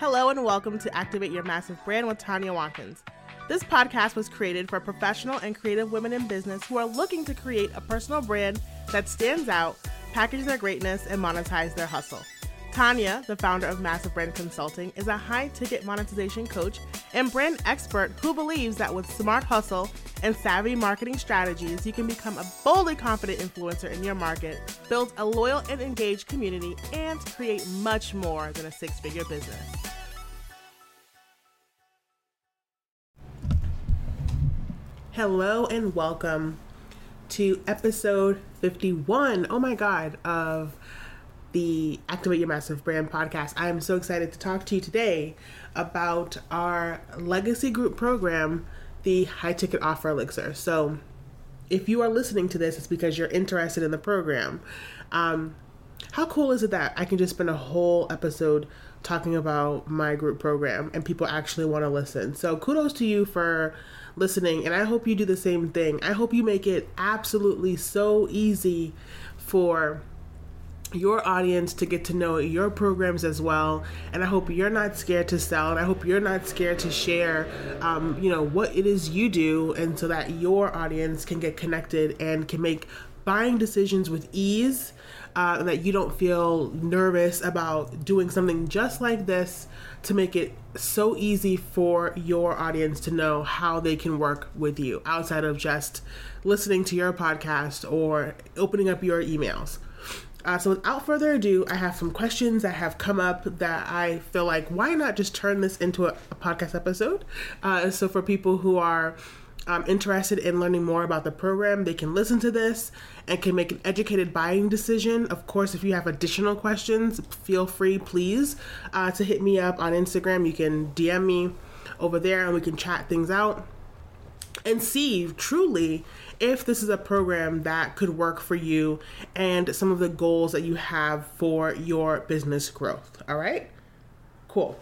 Hello and welcome to Activate Your Massive Brand with Tanya Watkins. This podcast was created for professional and creative women in business who are looking to create a personal brand that stands out, package their greatness, and monetize their hustle. Tanya, the founder of Massive Brand Consulting, is a high ticket monetization coach and brand expert who believes that with smart hustle and savvy marketing strategies, you can become a boldly confident influencer in your market, build a loyal and engaged community, and create much more than a six figure business. Hello and welcome to episode 51. Oh my God, of the Activate Your Massive Brand podcast. I am so excited to talk to you today about our legacy group program, the High Ticket Offer Elixir. So, if you are listening to this, it's because you're interested in the program. Um, how cool is it that I can just spend a whole episode talking about my group program and people actually want to listen? So, kudos to you for listening, and I hope you do the same thing. I hope you make it absolutely so easy for your audience to get to know your programs as well and i hope you're not scared to sell and i hope you're not scared to share um, you know what it is you do and so that your audience can get connected and can make buying decisions with ease uh, that you don't feel nervous about doing something just like this to make it so easy for your audience to know how they can work with you outside of just listening to your podcast or opening up your emails. Uh, so, without further ado, I have some questions that have come up that I feel like why not just turn this into a, a podcast episode? Uh, so, for people who are um, interested in learning more about the program, they can listen to this and can make an educated buying decision. Of course, if you have additional questions, feel free, please, uh, to hit me up on Instagram. You can DM me over there and we can chat things out and see truly if this is a program that could work for you and some of the goals that you have for your business growth. All right? Cool.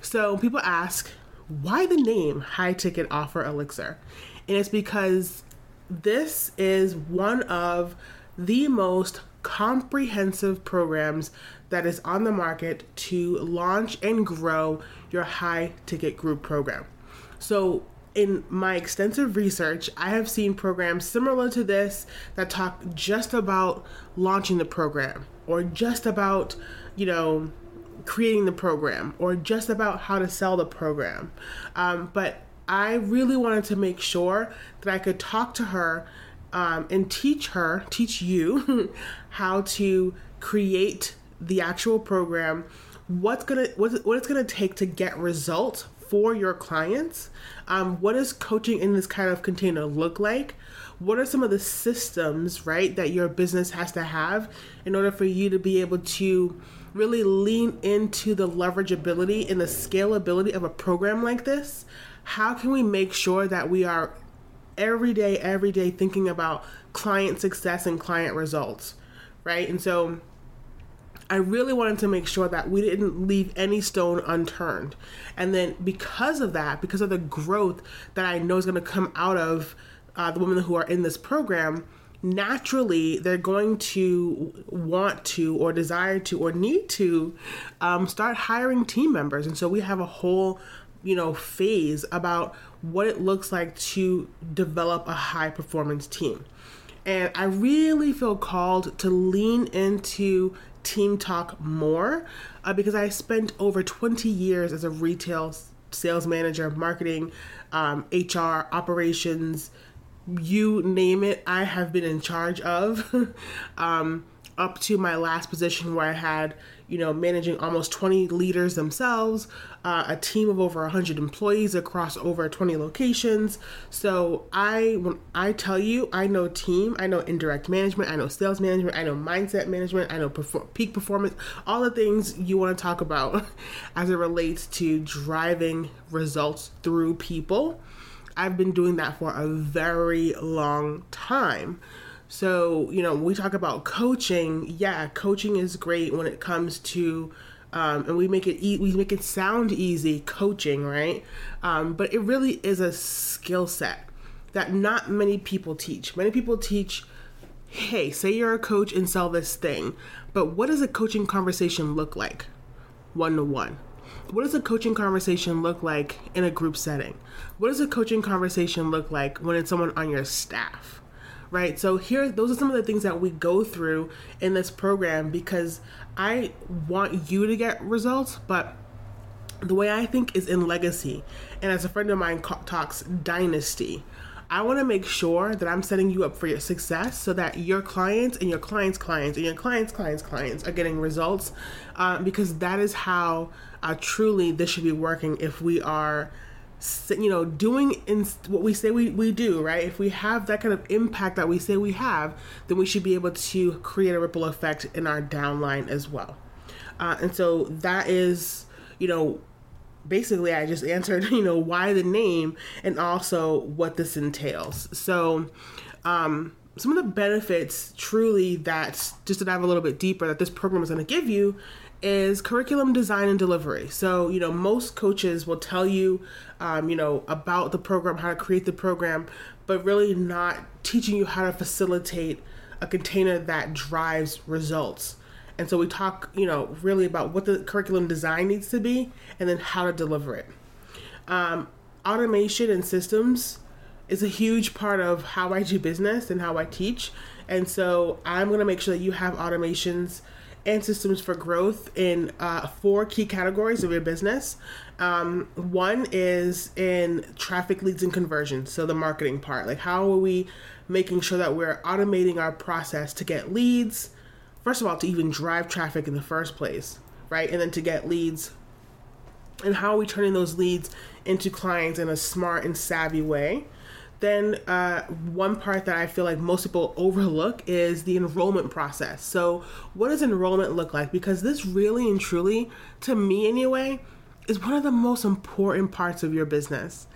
So people ask, why the name High Ticket Offer Elixir? And it's because this is one of the most comprehensive programs that is on the market to launch and grow your high ticket group program. So, in my extensive research, I have seen programs similar to this that talk just about launching the program or just about, you know, creating the program or just about how to sell the program. Um, but I really wanted to make sure that I could talk to her um, and teach her, teach you how to create the actual program, what's gonna what, what it's gonna take to get results for your clients. Um, what does coaching in this kind of container look like? What are some of the systems, right, that your business has to have in order for you to be able to really lean into the leverageability and the scalability of a program like this? How can we make sure that we are every day, every day thinking about client success and client results, right? And so I really wanted to make sure that we didn't leave any stone unturned. And then because of that, because of the growth that I know is going to come out of uh, the women who are in this program, naturally they're going to want to or desire to or need to um, start hiring team members. And so we have a whole you know phase about what it looks like to develop a high performance team and i really feel called to lean into team talk more uh, because I spent over 20 years as a retail sales manager, marketing, um, HR, operations, you name it, I have been in charge of. um, up to my last position where I had, you know, managing almost 20 leaders themselves, uh, a team of over 100 employees across over 20 locations. So I, when I tell you, I know team, I know indirect management, I know sales management, I know mindset management, I know perfor- peak performance, all the things you want to talk about as it relates to driving results through people. I've been doing that for a very long time. So, you know, we talk about coaching, yeah, coaching is great when it comes to um, and we make it e- we make it sound easy coaching, right? Um, but it really is a skill set that not many people teach. Many people teach, hey, say you're a coach and sell this thing, but what does a coaching conversation look like? One to one, what does a coaching conversation look like in a group setting? What does a coaching conversation look like when it's someone on your staff? Right? So here those are some of the things that we go through in this program because I want you to get results, but the way I think is in legacy. And as a friend of mine talks dynasty. I want to make sure that I'm setting you up for your success so that your clients and your clients' clients and your clients' clients' clients are getting results uh, because that is how uh, truly this should be working if we are you know doing in what we say we, we do right if we have that kind of impact that we say we have then we should be able to create a ripple effect in our downline as well uh, and so that is you know basically I just answered, you know, why the name and also what this entails. So, um, some of the benefits truly that just to dive a little bit deeper that this program is going to give you is curriculum design and delivery. So, you know, most coaches will tell you, um, you know, about the program, how to create the program, but really not teaching you how to facilitate a container that drives results. And so we talk, you know, really about what the curriculum design needs to be and then how to deliver it. Um, automation and systems is a huge part of how I do business and how I teach. And so I'm going to make sure that you have automations and systems for growth in uh, four key categories of your business. Um, one is in traffic leads and conversions, so the marketing part. Like, how are we making sure that we're automating our process to get leads, first of all, to even drive traffic in the first place, right? And then to get leads. And how are we turning those leads into clients in a smart and savvy way? Then, uh, one part that I feel like most people overlook is the enrollment process. So, what does enrollment look like? Because this really and truly, to me anyway, is one of the most important parts of your business.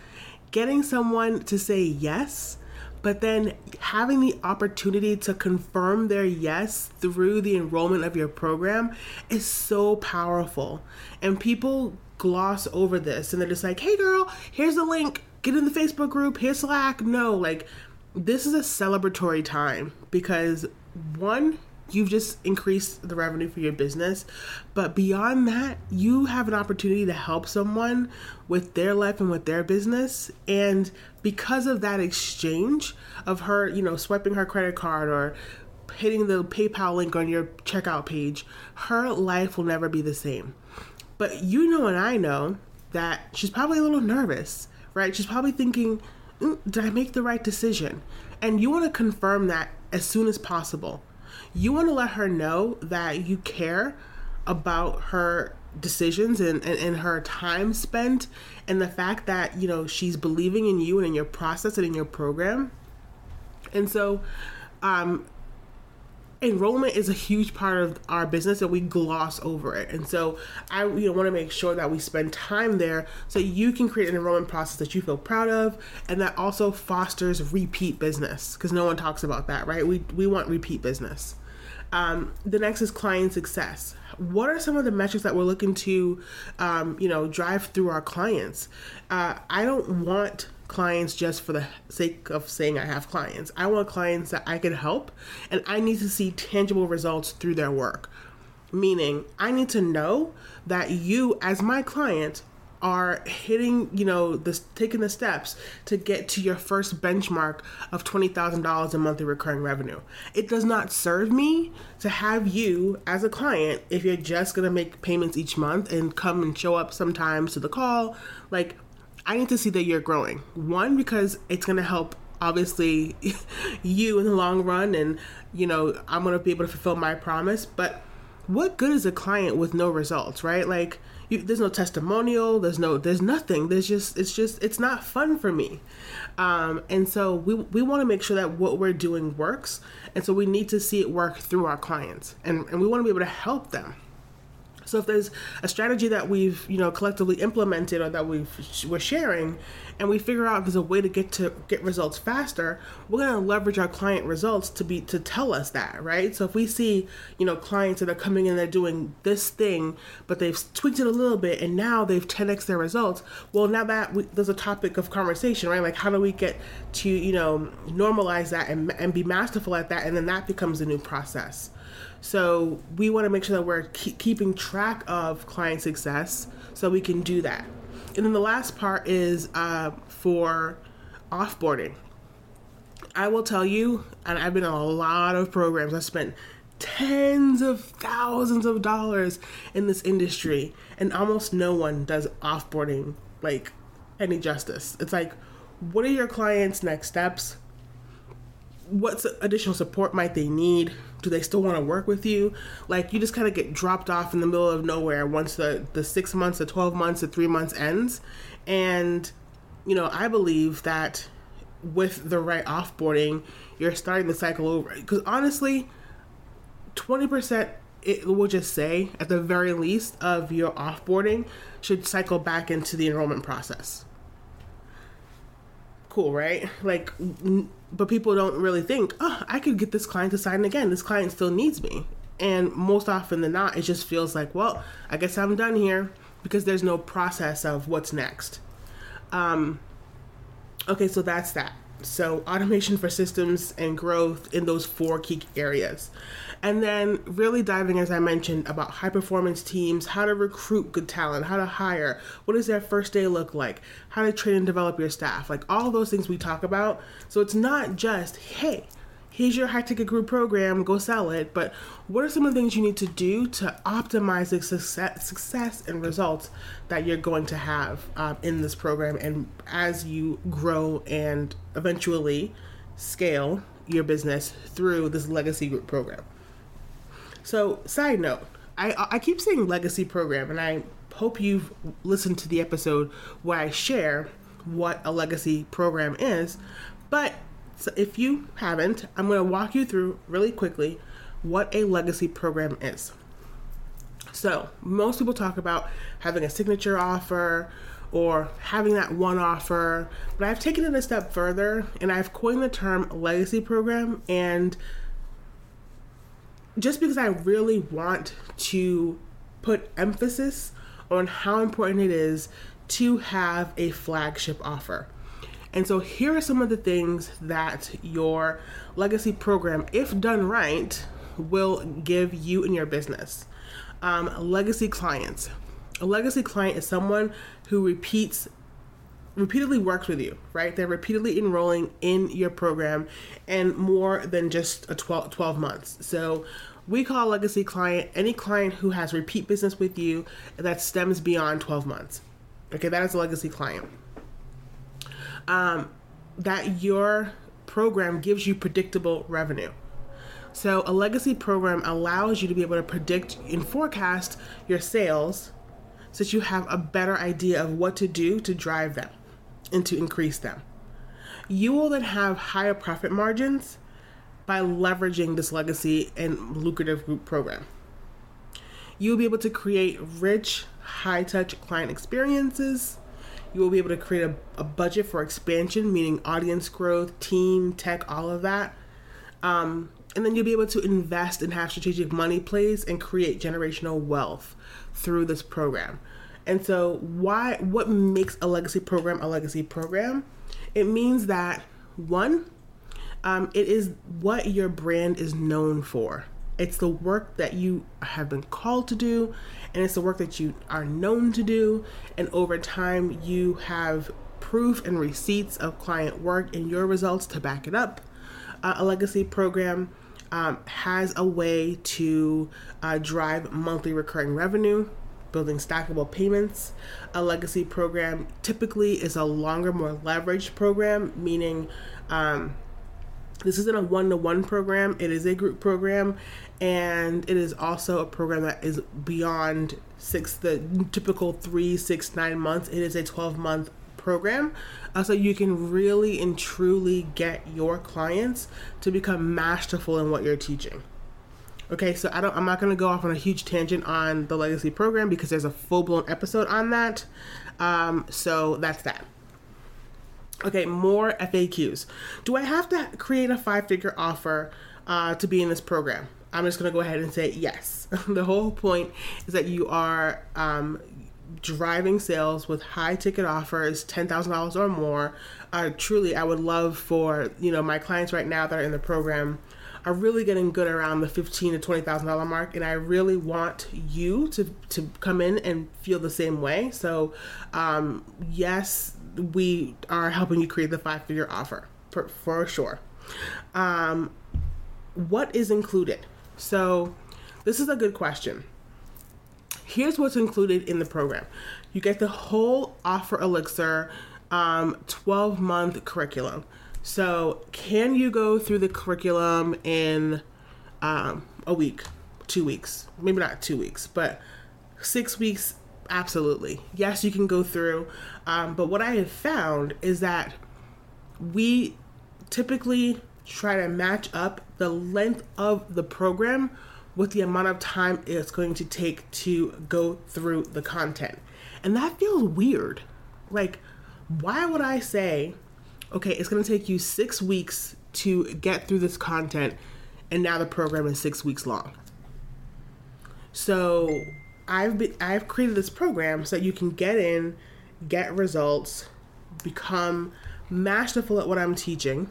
Getting someone to say yes but then having the opportunity to confirm their yes through the enrollment of your program is so powerful. And people gloss over this and they're just like, hey girl, here's the link, get in the Facebook group, here's Slack. No, like, this is a celebratory time because one, you've just increased the revenue for your business. But beyond that, you have an opportunity to help someone with their life and with their business. And because of that exchange of her, you know, swiping her credit card or hitting the PayPal link on your checkout page, her life will never be the same. But you know, and I know that she's probably a little nervous, right? She's probably thinking, mm, did I make the right decision? And you want to confirm that as soon as possible you want to let her know that you care about her decisions and, and, and, her time spent and the fact that you know she's believing in you and in your process and in your program and so um enrollment is a huge part of our business and we gloss over it and so i you know want to make sure that we spend time there so you can create an enrollment process that you feel proud of and that also fosters repeat business because no one talks about that right we we want repeat business um, the next is client success. What are some of the metrics that we're looking to, um, you know, drive through our clients? Uh, I don't want clients just for the sake of saying I have clients. I want clients that I can help, and I need to see tangible results through their work. Meaning, I need to know that you, as my client, are hitting, you know, this taking the steps to get to your first benchmark of $20,000 in monthly recurring revenue. It does not serve me to have you as a client if you're just going to make payments each month and come and show up sometimes to the call. Like I need to see that you're growing. One because it's going to help obviously you in the long run and you know, I'm going to be able to fulfill my promise, but what good is a client with no results, right? Like you, there's no testimonial there's no there's nothing there's just it's just it's not fun for me um, and so we, we want to make sure that what we're doing works and so we need to see it work through our clients and, and we want to be able to help them so if there's a strategy that we've you know collectively implemented or that we've we're sharing, and we figure out there's a way to get to get results faster, we're gonna leverage our client results to be to tell us that right. So if we see you know clients that are coming in they're doing this thing, but they've tweaked it a little bit and now they've 10x their results, well now that we, there's a topic of conversation right. Like how do we get to you know normalize that and and be masterful at that, and then that becomes a new process. So we want to make sure that we're keep keeping track of client success so we can do that. And then the last part is uh, for offboarding. I will tell you, and I've been in a lot of programs. I spent tens of thousands of dollars in this industry, and almost no one does offboarding like any justice. It's like, what are your clients' next steps? What additional support might they need? Do they still want to work with you? Like, you just kind of get dropped off in the middle of nowhere once the, the six months, the 12 months, the three months ends. And, you know, I believe that with the right offboarding, you're starting the cycle over. Because honestly, 20% it will just say at the very least of your offboarding should cycle back into the enrollment process. Cool, right? Like, but people don't really think, oh, I could get this client to sign again. This client still needs me. And most often than not, it just feels like, well, I guess I'm done here because there's no process of what's next. Um, okay, so that's that. So, automation for systems and growth in those four key areas. And then really diving, as I mentioned, about high performance teams, how to recruit good talent, how to hire, what does their first day look like, how to train and develop your staff, like all those things we talk about. So it's not just, hey, here's your high ticket group program, go sell it. But what are some of the things you need to do to optimize the success, success and results that you're going to have um, in this program and as you grow and eventually scale your business through this legacy group program? So, side note, I I keep saying legacy program, and I hope you've listened to the episode where I share what a legacy program is. But so if you haven't, I'm going to walk you through really quickly what a legacy program is. So, most people talk about having a signature offer or having that one offer, but I've taken it a step further and I've coined the term legacy program and just because I really want to put emphasis on how important it is to have a flagship offer. And so here are some of the things that your legacy program, if done right, will give you and your business. Um, legacy clients. A legacy client is someone who repeats repeatedly works with you, right? They're repeatedly enrolling in your program and more than just a 12, 12 months. So we call a legacy client any client who has repeat business with you that stems beyond 12 months. Okay, that is a legacy client. Um, that your program gives you predictable revenue. So, a legacy program allows you to be able to predict and forecast your sales so that you have a better idea of what to do to drive them and to increase them. You will then have higher profit margins by leveraging this legacy and lucrative group program. You will be able to create rich, high touch client experiences. You will be able to create a, a, budget for expansion, meaning audience growth, team, tech, all of that. Um, and then you'll be able to invest and have strategic money plays and create generational wealth through this program. And so, why? What makes a legacy program a legacy program? It means that one, um, it is what your brand is known for. It's the work that you have been called to do, and it's the work that you are known to do. And over time, you have proof and receipts of client work and your results to back it up. Uh, a legacy program um, has a way to uh, drive monthly recurring revenue building stackable payments. A legacy program typically is a longer, more leveraged program, meaning um, this isn't a one to one program, it is a group program, and it is also a program that is beyond six, the typical three, six, nine months. It is a 12 month program. Uh, so you can really and truly get your clients to become masterful in what you're teaching. Okay, so I don't I'm not gonna go off on a huge tangent on the legacy program because there's a full-blown episode on that. Um, so that's that. Okay, more FAQs. Do I have to create a five-figure offer uh, to be in this program? I'm just gonna go ahead and say yes. the whole point is that you are um, driving sales with high ticket offers, ten thousand dollars or more. Uh, truly, I would love for you know my clients right now that are in the program are really getting good around the fifteen to twenty thousand dollar mark, and I really want you to to come in and feel the same way. So, um, yes, we are helping you create the five figure offer for, for sure. Um, what is included? So, this is a good question. Here's what's included in the program you get the whole Offer Elixir um, 12 month curriculum. So, can you go through the curriculum in um, a week, two weeks? Maybe not two weeks, but six weeks, absolutely. Yes, you can go through. Um, but what I have found is that we typically try to match up the length of the program with the amount of time it's going to take to go through the content. And that feels weird. Like, why would I say, okay, it's going to take you six weeks to get through this content, and now the program is six weeks long? So, I've been, I've created this program so that you can get in, get results, become masterful at what I'm teaching,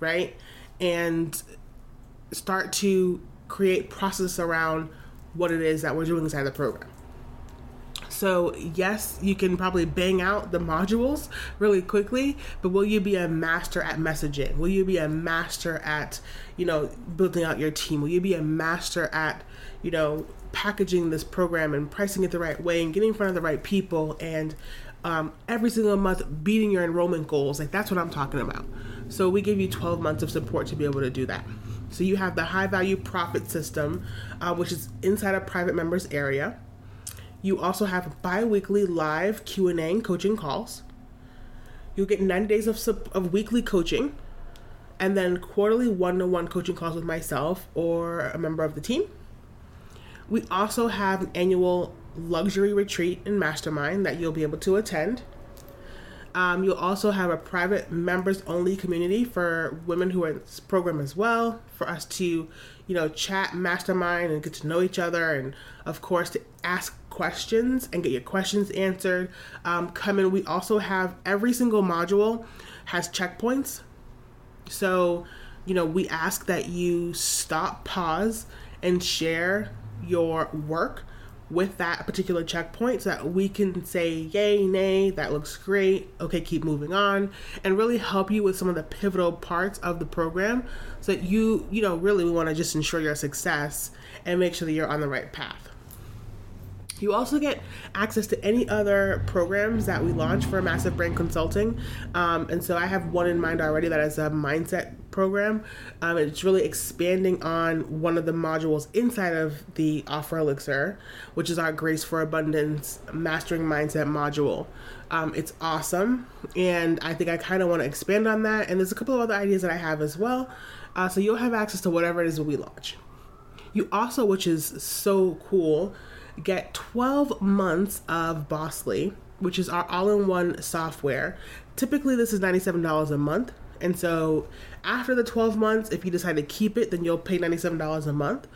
right? And start to create process around what it is that we're doing inside the program. So, yes, you can probably bang out the modules really quickly, but will you be a master at messaging? Will you be a master at, you know, building out your team? Will you be a master at, you know, packaging this program and pricing it the right way and getting in front of the right people and um, every single month beating your enrollment goals? Like, that's what I'm talking about. So, we give you 12 months of support to be able to do that. So, you have the high value profit system, uh, which is inside a private members area you also have bi-weekly live Q&A and coaching calls. You'll get 90 days of, of weekly coaching and then quarterly one-to-one coaching calls with myself or a member of the team. We also have an annual luxury retreat and mastermind that you'll be able to attend. Um, you'll also have a private members only community for women who are in this program as well, for us to, you know, chat, mastermind, and get to know each other, and of course to ask questions and get your questions answered. Um, come in. We also have every single module has checkpoints, so you know we ask that you stop, pause, and share your work with that particular checkpoint so that we can say yay nay that looks great okay keep moving on and really help you with some of the pivotal parts of the program so that you you know really we want to just ensure your success and make sure that you're on the right path you also get access to any other programs that we launch for Massive Brand Consulting. Um, and so I have one in mind already that is a mindset program. Um, it's really expanding on one of the modules inside of the Offer Elixir, which is our Grace for Abundance Mastering Mindset module. Um, it's awesome. And I think I kind of want to expand on that. And there's a couple of other ideas that I have as well. Uh, so you'll have access to whatever it is that we launch. You also, which is so cool, get 12 months of Bossly, which is our all in one software. Typically, this is $97 a month. And so, after the 12 months, if you decide to keep it, then you'll pay $97 a month.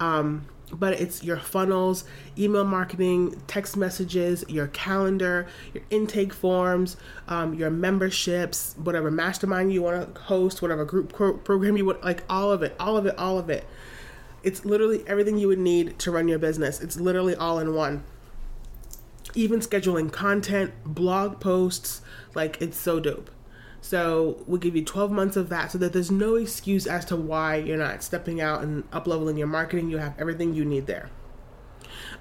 Um, but it's your funnels, email marketing, text messages, your calendar, your intake forms, um, your memberships, whatever mastermind you want to host, whatever group pro- program you want, like all of it, all of it, all of it. It's literally everything you would need to run your business. It's literally all in one. Even scheduling content, blog posts, like it's so dope. So we'll give you 12 months of that so that there's no excuse as to why you're not stepping out and up leveling your marketing. You have everything you need there.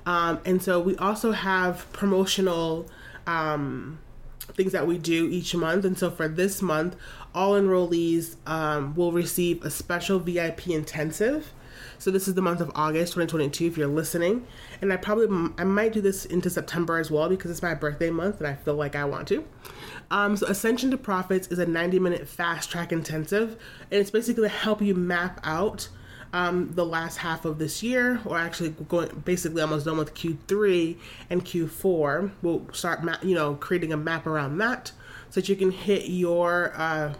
Um, and so we also have promotional um, things that we do each month. And so for this month, all enrollees um, will receive a special VIP intensive so this is the month of August 2022 if you're listening. And I probably I might do this into September as well because it's my birthday month and I feel like I want to. Um, so Ascension to Profits is a 90 minute fast track intensive and it's basically to help you map out um, the last half of this year, or actually going basically almost done with Q3 and Q4. We'll start, ma- you know, creating a map around that so that you can hit your uh,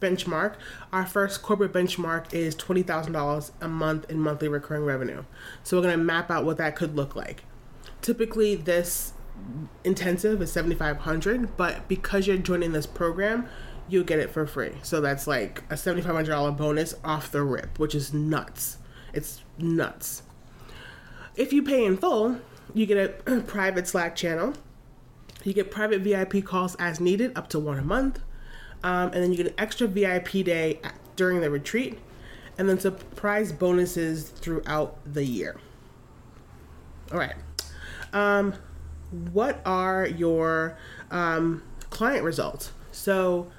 benchmark. Our first corporate benchmark is $20,000 a month in monthly recurring revenue. So we're going to map out what that could look like. Typically, this intensive is 7500 but because you're joining this program, you get it for free. So that's like a $7,500 bonus off the rip, which is nuts. It's nuts. If you pay in full, you get a private Slack channel. You get private VIP calls as needed, up to one a month. Um, and then you get an extra VIP day during the retreat, and then surprise bonuses throughout the year. All right. Um, what are your um, client results? So,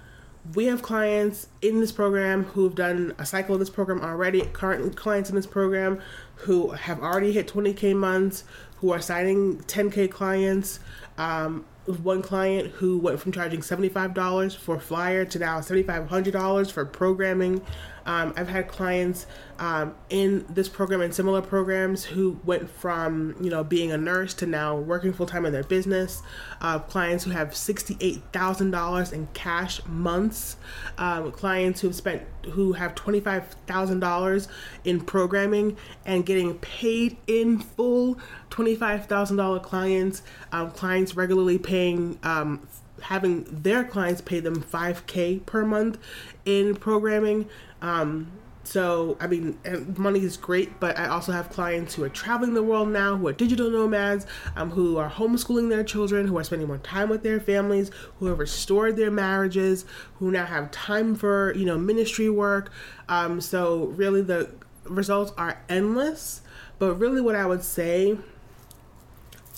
we have clients in this program who've done a cycle of this program already, current clients in this program who have already hit 20K months, who are signing 10K clients. Um, one client who went from charging $75 for flyer to now $7,500 for programming. Um, I've had clients um, in this program and similar programs who went from you know being a nurse to now working full time in their business. Uh, clients who have sixty eight thousand dollars in cash months. Um, clients who have spent who have twenty five thousand dollars in programming and getting paid in full. Twenty five thousand dollar clients. Um, clients regularly paying um, having their clients pay them 5k per month in programming um, so i mean money is great but i also have clients who are traveling the world now who are digital nomads um, who are homeschooling their children who are spending more time with their families who have restored their marriages who now have time for you know ministry work um, so really the results are endless but really what i would say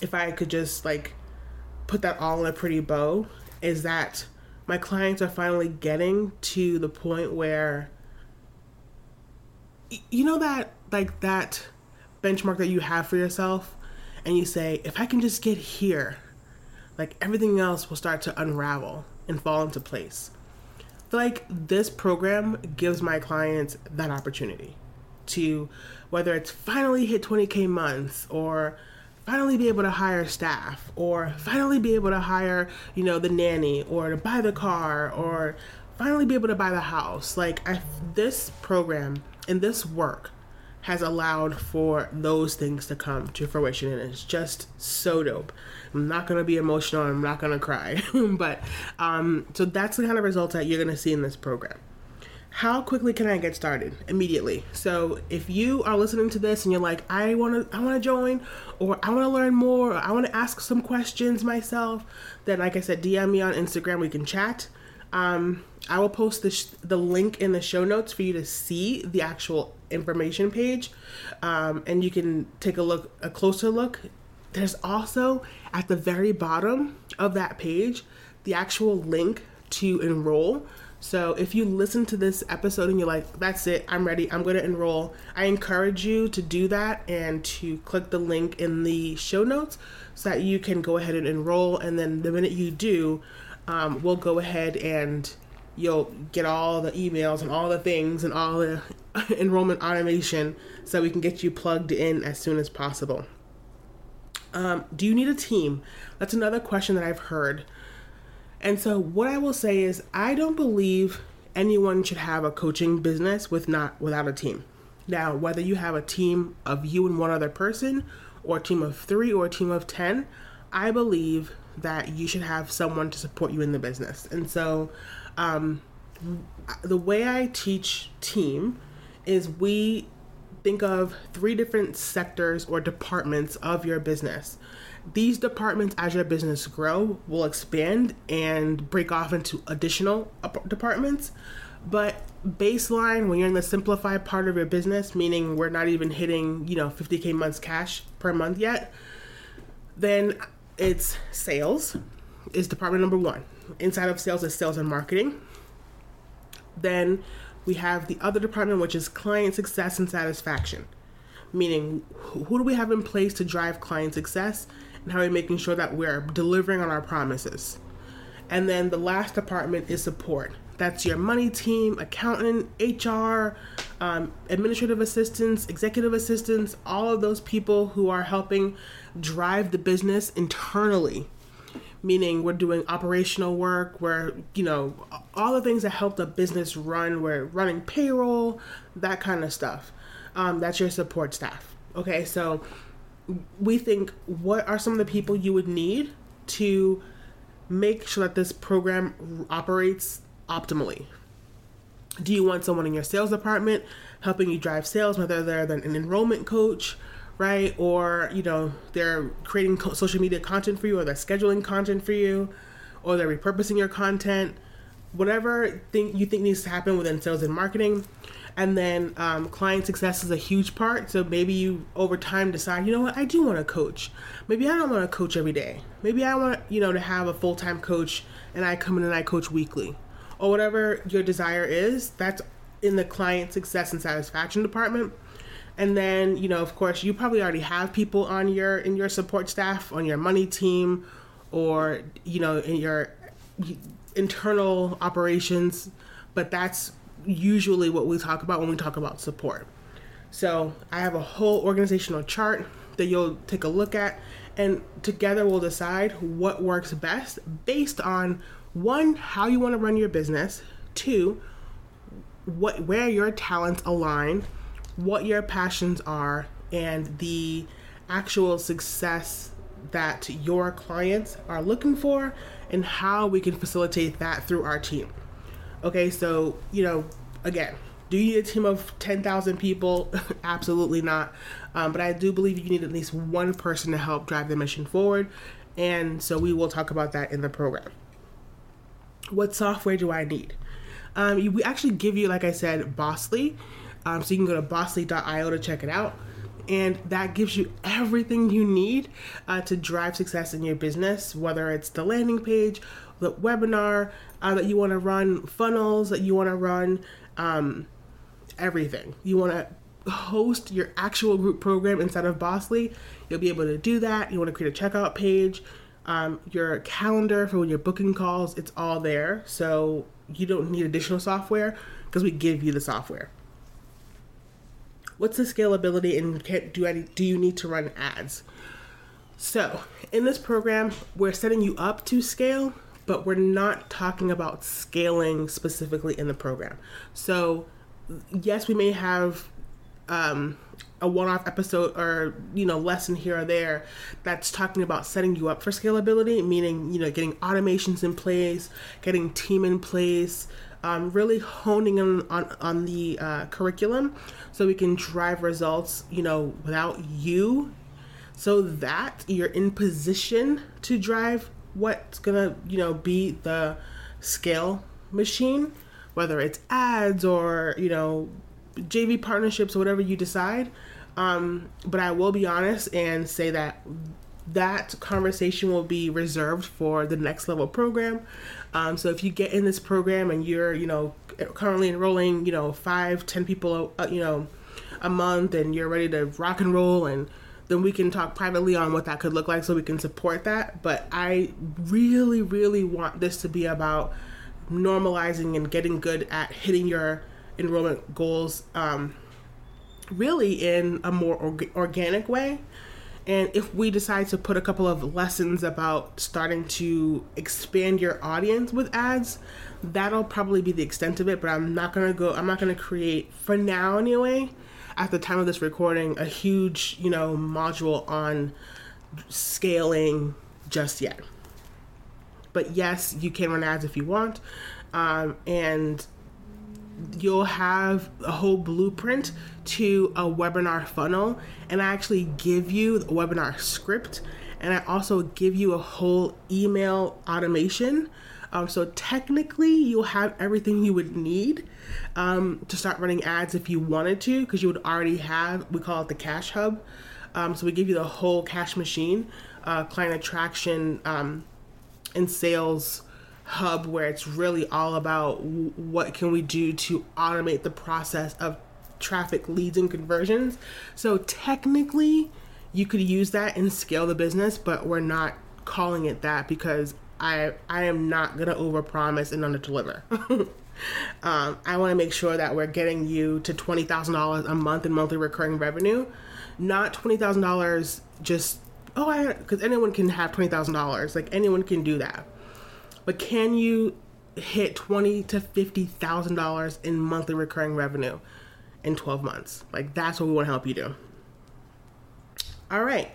if i could just like put that all in a pretty bow is that my clients are finally getting to the point where you know that like that benchmark that you have for yourself and you say if i can just get here like everything else will start to unravel and fall into place. Like this program gives my clients that opportunity to whether it's finally hit 20k months or finally be able to hire staff or finally be able to hire, you know, the nanny or to buy the car or finally be able to buy the house. Like I, this program and this work has allowed for those things to come to fruition and it's just so dope. I'm not gonna be emotional, I'm not gonna cry. but um so that's the kind of results that you're gonna see in this program how quickly can I get started? Immediately. So if you are listening to this and you're like, I want to, I want to join, or I want to learn more, or I want to ask some questions myself, then like I said, DM me on Instagram. We can chat. Um, I will post the sh- the link in the show notes for you to see the actual information page, um, and you can take a look, a closer look. There's also at the very bottom of that page the actual link to enroll so if you listen to this episode and you're like, that's it, I'm ready, I'm going to enroll, I encourage you to do that and to click the link in the show notes so that you can go ahead and enroll. And then the minute you do, um, we'll go ahead and you'll get all the emails and all the things and all the enrollment automation so we can get you plugged in as soon as possible. Um, do you need a team? That's another question that I've heard. And so, what I will say is, I don't believe anyone should have a coaching business with not without a team. Now, whether you have a team of you and one other person, or a team of three, or a team of ten, I believe that you should have someone to support you in the business. And so, um, the way I teach team is we think of three different sectors or departments of your business these departments as your business grow will expand and break off into additional departments. But baseline when you're in the simplified part of your business meaning we're not even hitting you know 50k months cash per month yet then it's sales is department number one. Inside of sales is sales and marketing. Then we have the other department which is client success and satisfaction. Meaning who do we have in place to drive client success and how we're making sure that we're delivering on our promises. And then the last department is support. That's your money team, accountant, HR, um, administrative assistants, executive assistants, all of those people who are helping drive the business internally. Meaning, we're doing operational work, we're, you know, all the things that help the business run, we're running payroll, that kind of stuff. Um, that's your support staff. Okay, so we think what are some of the people you would need to make sure that this program operates optimally. Do you want someone in your sales department helping you drive sales, whether they're an enrollment coach, right? Or, you know, they're creating social media content for you, or they're scheduling content for you, or they're repurposing your content, whatever thing you think needs to happen within sales and marketing. And then um, client success is a huge part. So maybe you over time decide, you know what, I do want to coach. Maybe I don't want to coach every day. Maybe I want, you know, to have a full time coach and I come in and I coach weekly or whatever your desire is, that's in the client success and satisfaction department. And then, you know, of course, you probably already have people on your in your support staff, on your money team, or you know, in your internal operations. But that's usually what we talk about when we talk about support. So I have a whole organizational chart that you'll take a look at, and together we'll decide what works best based on one, how you want to run your business, two, what where your talents align, what your passions are, and the actual success that your clients are looking for and how we can facilitate that through our team. Okay, so, you know, again, do you need a team of 10,000 people? Absolutely not. Um, but I do believe you need at least one person to help drive the mission forward. And so we will talk about that in the program what software do I need? Um, we actually give you, like I said, Bossly. Um, so you can go to bossly.io to check it out. And that gives you everything you need uh, to drive success in your business, whether it's the landing page, the webinar uh, that you want to run, funnels that you want to run, um, everything. You want to host your actual group program inside of Bossly, you'll be able to do that. You want to create a checkout page um, your calendar for when you're booking calls, it's all there. So you don't need additional software because we give you the software. What's the scalability and can, do I do you need to run ads? So in this program, we're setting you up to scale, but we're not talking about scaling specifically in the program. So yes, we may have um, a one-off episode or you know lesson here or there that's talking about setting you up for scalability meaning you know getting automations in place getting team in place um, really honing in on, on the uh, curriculum so we can drive results you know without you so that you're in position to drive what's gonna you know be the scale machine whether it's ads or you know JV partnerships, or whatever you decide. Um, but I will be honest and say that that conversation will be reserved for the next level program. Um, so if you get in this program and you're, you know, currently enrolling, you know, five, ten people, uh, you know, a month, and you're ready to rock and roll, and then we can talk privately on what that could look like, so we can support that. But I really, really want this to be about normalizing and getting good at hitting your enrollment goals um, really in a more org- organic way. And if we decide to put a couple of lessons about starting to expand your audience with ads, that'll probably be the extent of it. But I'm not gonna go. I'm not gonna create for now anyway. At the time of this recording, a huge you know module on scaling just yet. But yes, you can run ads if you want, um, and you'll have a whole blueprint to a webinar funnel and I actually give you the webinar script and I also give you a whole email automation. Um, so technically, you'll have everything you would need um, to start running ads if you wanted to, because you would already have. We call it the Cash Hub. Um, so we give you the whole cash machine, uh, client attraction, um, and sales hub where it's really all about what can we do to automate the process of traffic leads and conversions. So technically, you could use that and scale the business, but we're not calling it that because I I am not gonna overpromise and underdeliver. um, I want to make sure that we're getting you to twenty thousand dollars a month in monthly recurring revenue, not twenty thousand dollars just oh I because anyone can have twenty thousand dollars like anyone can do that but can you hit twenty to fifty thousand dollars in monthly recurring revenue in 12 months? Like that's what we want to help you do. All right.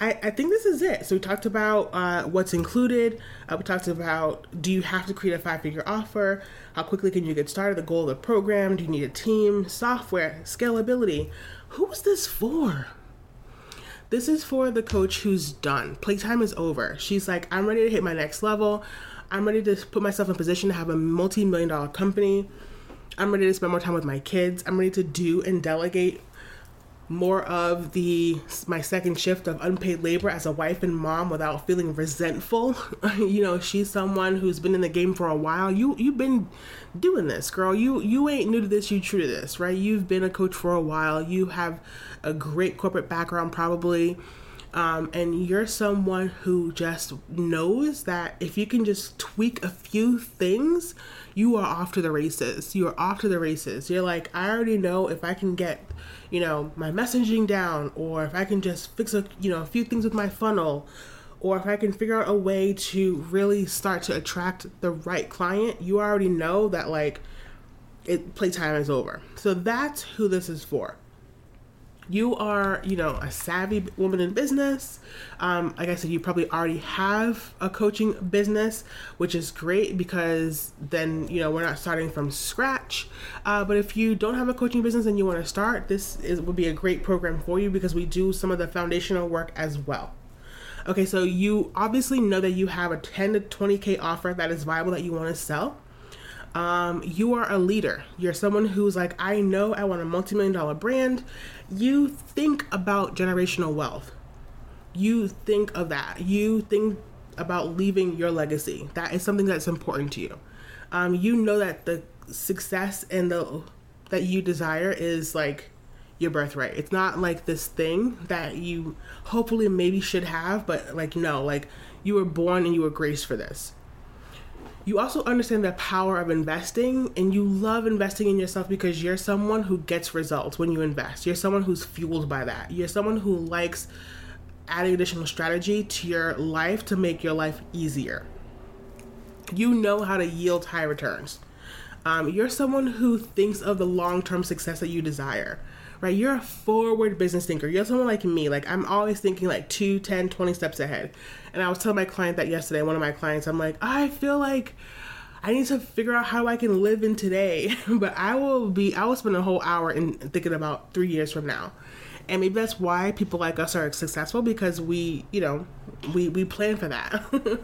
I, I think this is it. So we talked about uh, what's included. Uh, we talked about do you have to create a five figure offer? How quickly can you get started? The goal of the program. Do you need a team? Software, scalability. Who's this for? This is for the coach who's done. Playtime is over. She's like, I'm ready to hit my next level. I'm ready to put myself in position to have a multi million dollar company. I'm ready to spend more time with my kids. I'm ready to do and delegate more of the my second shift of unpaid labor as a wife and mom without feeling resentful. you know, she's someone who's been in the game for a while. You you've been doing this, girl. You you ain't new to this, you true to this, right? You've been a coach for a while. You have a great corporate background probably. Um, and you're someone who just knows that if you can just tweak a few things, you are off to the races. You are off to the races. You're like, I already know if I can get you know, my messaging down, or if I can just fix a, you know, a few things with my funnel, or if I can figure out a way to really start to attract the right client, you already know that like it playtime is over. So that's who this is for you are, you know, a savvy woman in business. Um, like I said, you probably already have a coaching business, which is great because then, you know, we're not starting from scratch. Uh, but if you don't have a coaching business and you want to start, this is would be a great program for you because we do some of the foundational work as well. Okay, so you obviously know that you have a 10 to 20k offer that is viable that you want to sell um, you are a leader. You're someone who's like, I know I want a multi million dollar brand. You think about generational wealth. You think of that. You think about leaving your legacy. That is something that's important to you. Um, you know that the success and the that you desire is like your birthright. It's not like this thing that you hopefully maybe should have, but like no, like you were born and you were graced for this you also understand the power of investing and you love investing in yourself because you're someone who gets results when you invest. You're someone who's fueled by that. You're someone who likes adding additional strategy to your life to make your life easier. You know how to yield high returns. Um, you're someone who thinks of the long term success that you desire right? You're a forward business thinker. You're someone like me. Like I'm always thinking like 2, 10, 20 steps ahead. And I was telling my client that yesterday, one of my clients, I'm like, I feel like I need to figure out how I can live in today. but I will be I will spend a whole hour in thinking about 3 years from now. And maybe that's why people like us are successful because we, you know, we we plan for that.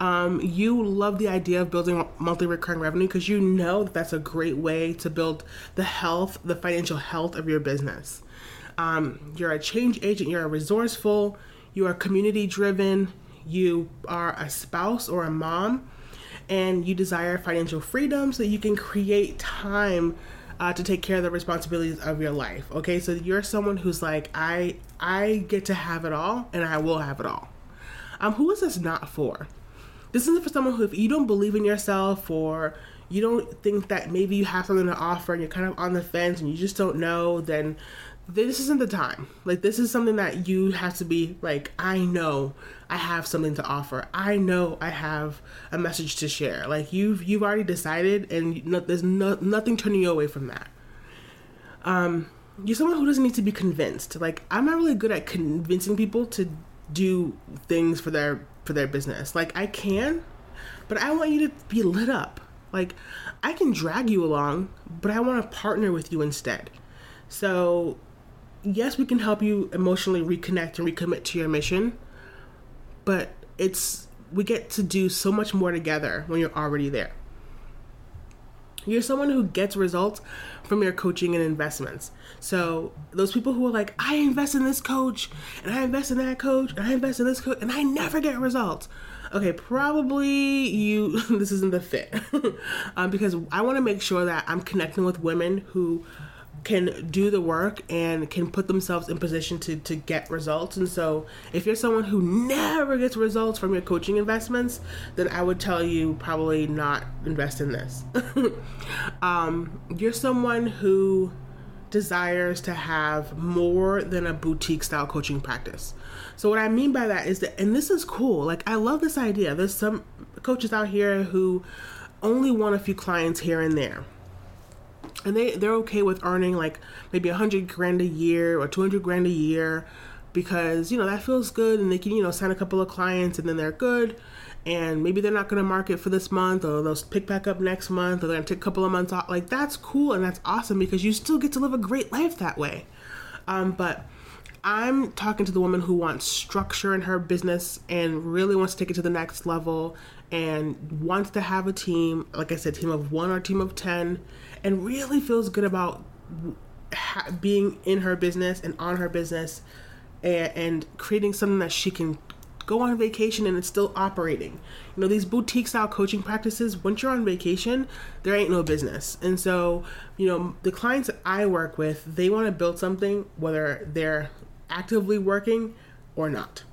Um, you love the idea of building monthly recurring revenue because you know that that's a great way to build the health, the financial health of your business. Um, you're a change agent, you're resourceful, you are community driven, you are a spouse or a mom, and you desire financial freedom so you can create time uh, to take care of the responsibilities of your life. Okay, so you're someone who's like, I I get to have it all, and I will have it all. Um, who is this not for? this isn't for someone who, if you don't believe in yourself or you don't think that maybe you have something to offer and you're kind of on the fence and you just don't know, then this isn't the time. Like this is something that you have to be like, I know I have something to offer. I know I have a message to share. Like you've you've already decided, and no, there's no, nothing turning you away from that. Um, you're someone who doesn't need to be convinced. Like I'm not really good at convincing people to do things for their for their business. Like I can, but I want you to be lit up. Like I can drag you along, but I want to partner with you instead. So, yes, we can help you emotionally reconnect and recommit to your mission, but it's we get to do so much more together when you're already there. You're someone who gets results from your coaching and investments. So those people who are like, I invest in this coach and I invest in that coach and I invest in this coach and I never get results. Okay, probably you this isn't the fit um, because I want to make sure that I'm connecting with women who can do the work and can put themselves in position to, to get results. And so, if you're someone who never gets results from your coaching investments, then I would tell you probably not invest in this. um, you're someone who desires to have more than a boutique style coaching practice. So, what I mean by that is that, and this is cool, like, I love this idea. There's some coaches out here who only want a few clients here and there and they they're okay with earning like maybe a hundred grand a year or 200 grand a year because you know that feels good and they can you know sign a couple of clients and then they're good. And maybe they're not going to market for this month or they'll pick back up next month or they're going to take a couple of months off. Like that's cool and that's awesome because you still get to live a great life that way. Um, but i'm talking to the woman who wants structure in her business and really wants to take it to the next level and wants to have a team like i said team of one or team of 10 and really feels good about being in her business and on her business and, and creating something that she can go on vacation and it's still operating. You know, these boutique style coaching practices, once you're on vacation, there ain't no business. And so, you know, the clients that I work with, they want to build something whether they're actively working or not.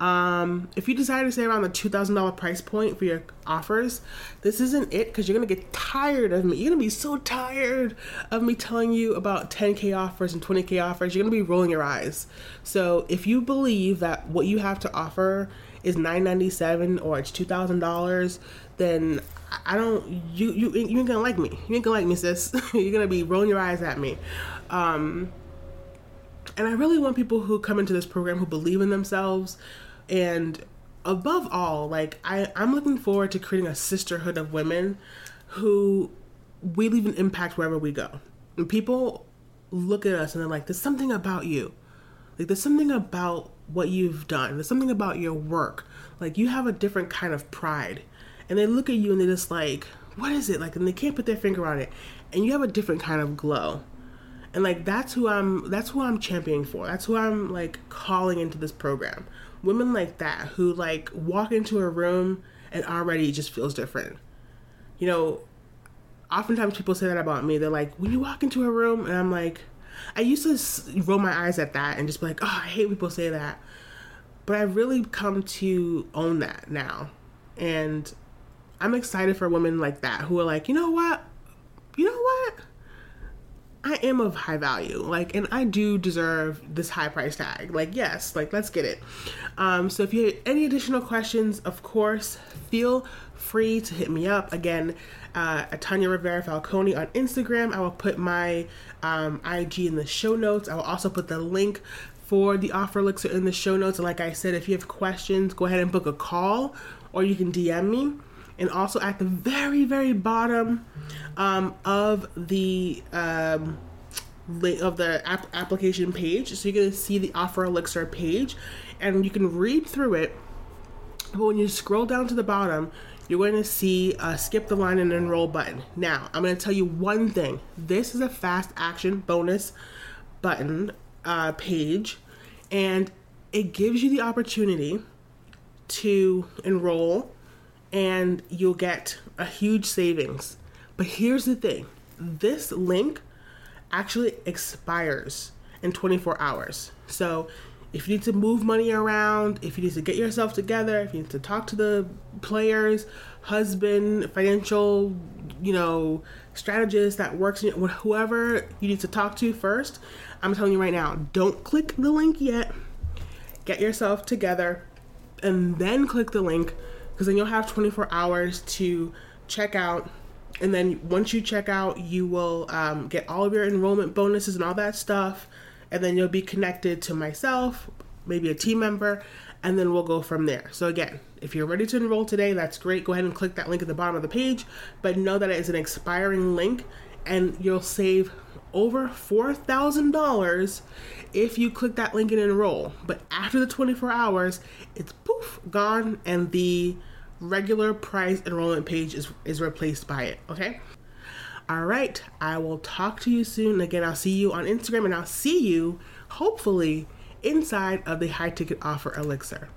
Um, if you decide to stay around the $2,000 price point for your offers, this isn't it because you're going to get tired of me. You're going to be so tired of me telling you about 10K offers and 20K offers. You're going to be rolling your eyes. So if you believe that what you have to offer is 997 or it's $2,000, then I don't, you, you, you ain't going to like me. You ain't going to like me, sis. you're going to be rolling your eyes at me. Um, and I really want people who come into this program who believe in themselves, and above all, like I, I'm looking forward to creating a sisterhood of women who we leave an impact wherever we go. And people look at us and they're like, there's something about you. Like there's something about what you've done. There's something about your work. Like you have a different kind of pride. And they look at you and they're just like, what is it? Like and they can't put their finger on it. And you have a different kind of glow. And like that's who I'm that's who I'm championing for. That's who I'm like calling into this program women like that who like walk into a room and already just feels different. You know, oftentimes people say that about me. They're like, when you walk into a room, and I'm like, I used to roll my eyes at that and just be like, oh, I hate people say that. But I've really come to own that now. And I'm excited for women like that who are like, you know what? You know what? I am of high value, like, and I do deserve this high price tag. Like, yes, like, let's get it. Um, so if you have any additional questions, of course, feel free to hit me up. Again, uh, Tanya Rivera Falcone on Instagram. I will put my um, IG in the show notes. I will also put the link for the offer elixir in the show notes. Like I said, if you have questions, go ahead and book a call or you can DM me and also at the very very bottom um, of the um, of the app- application page. So you're to see the offer elixir page and you can read through it. But when you scroll down to the bottom you're going to see a skip the line and enroll button. Now i'm going to tell you one thing. This is a fast action bonus button uh, page and it gives you the opportunity to enroll and you'll get a huge savings. But here's the thing this link actually expires in 24 hours. So if you need to move money around, if you need to get yourself together, if you need to talk to the players, husband, financial, you know, strategist that works, with whoever you need to talk to first, I'm telling you right now, don't click the link yet. Get yourself together and then click the link because then you'll have 24 hours to check out and then once you check out you will um, get all of your enrollment bonuses and all that stuff and then you'll be connected to myself maybe a team member and then we'll go from there so again if you're ready to enroll today that's great go ahead and click that link at the bottom of the page but know that it is an expiring link and you'll save over $4,000 if you click that link and enroll. But after the 24 hours, it's poof, gone, and the regular price enrollment page is, is replaced by it. Okay? All right, I will talk to you soon. Again, I'll see you on Instagram and I'll see you hopefully inside of the high ticket offer elixir.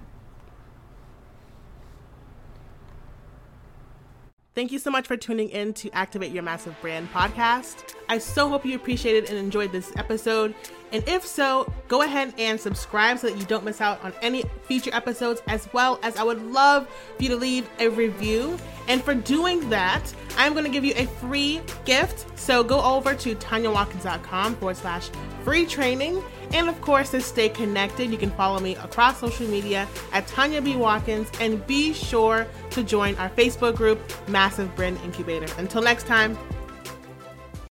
Thank you so much for tuning in to Activate Your Massive Brand podcast. I so hope you appreciated and enjoyed this episode. And if so, go ahead and subscribe so that you don't miss out on any future episodes, as well as I would love for you to leave a review. And for doing that, I'm going to give you a free gift. So go over to tanyawatkins.com forward slash free training. And of course, to stay connected, you can follow me across social media at Tanya B. Watkins and be sure to join our Facebook group, Massive Brand Incubator. Until next time,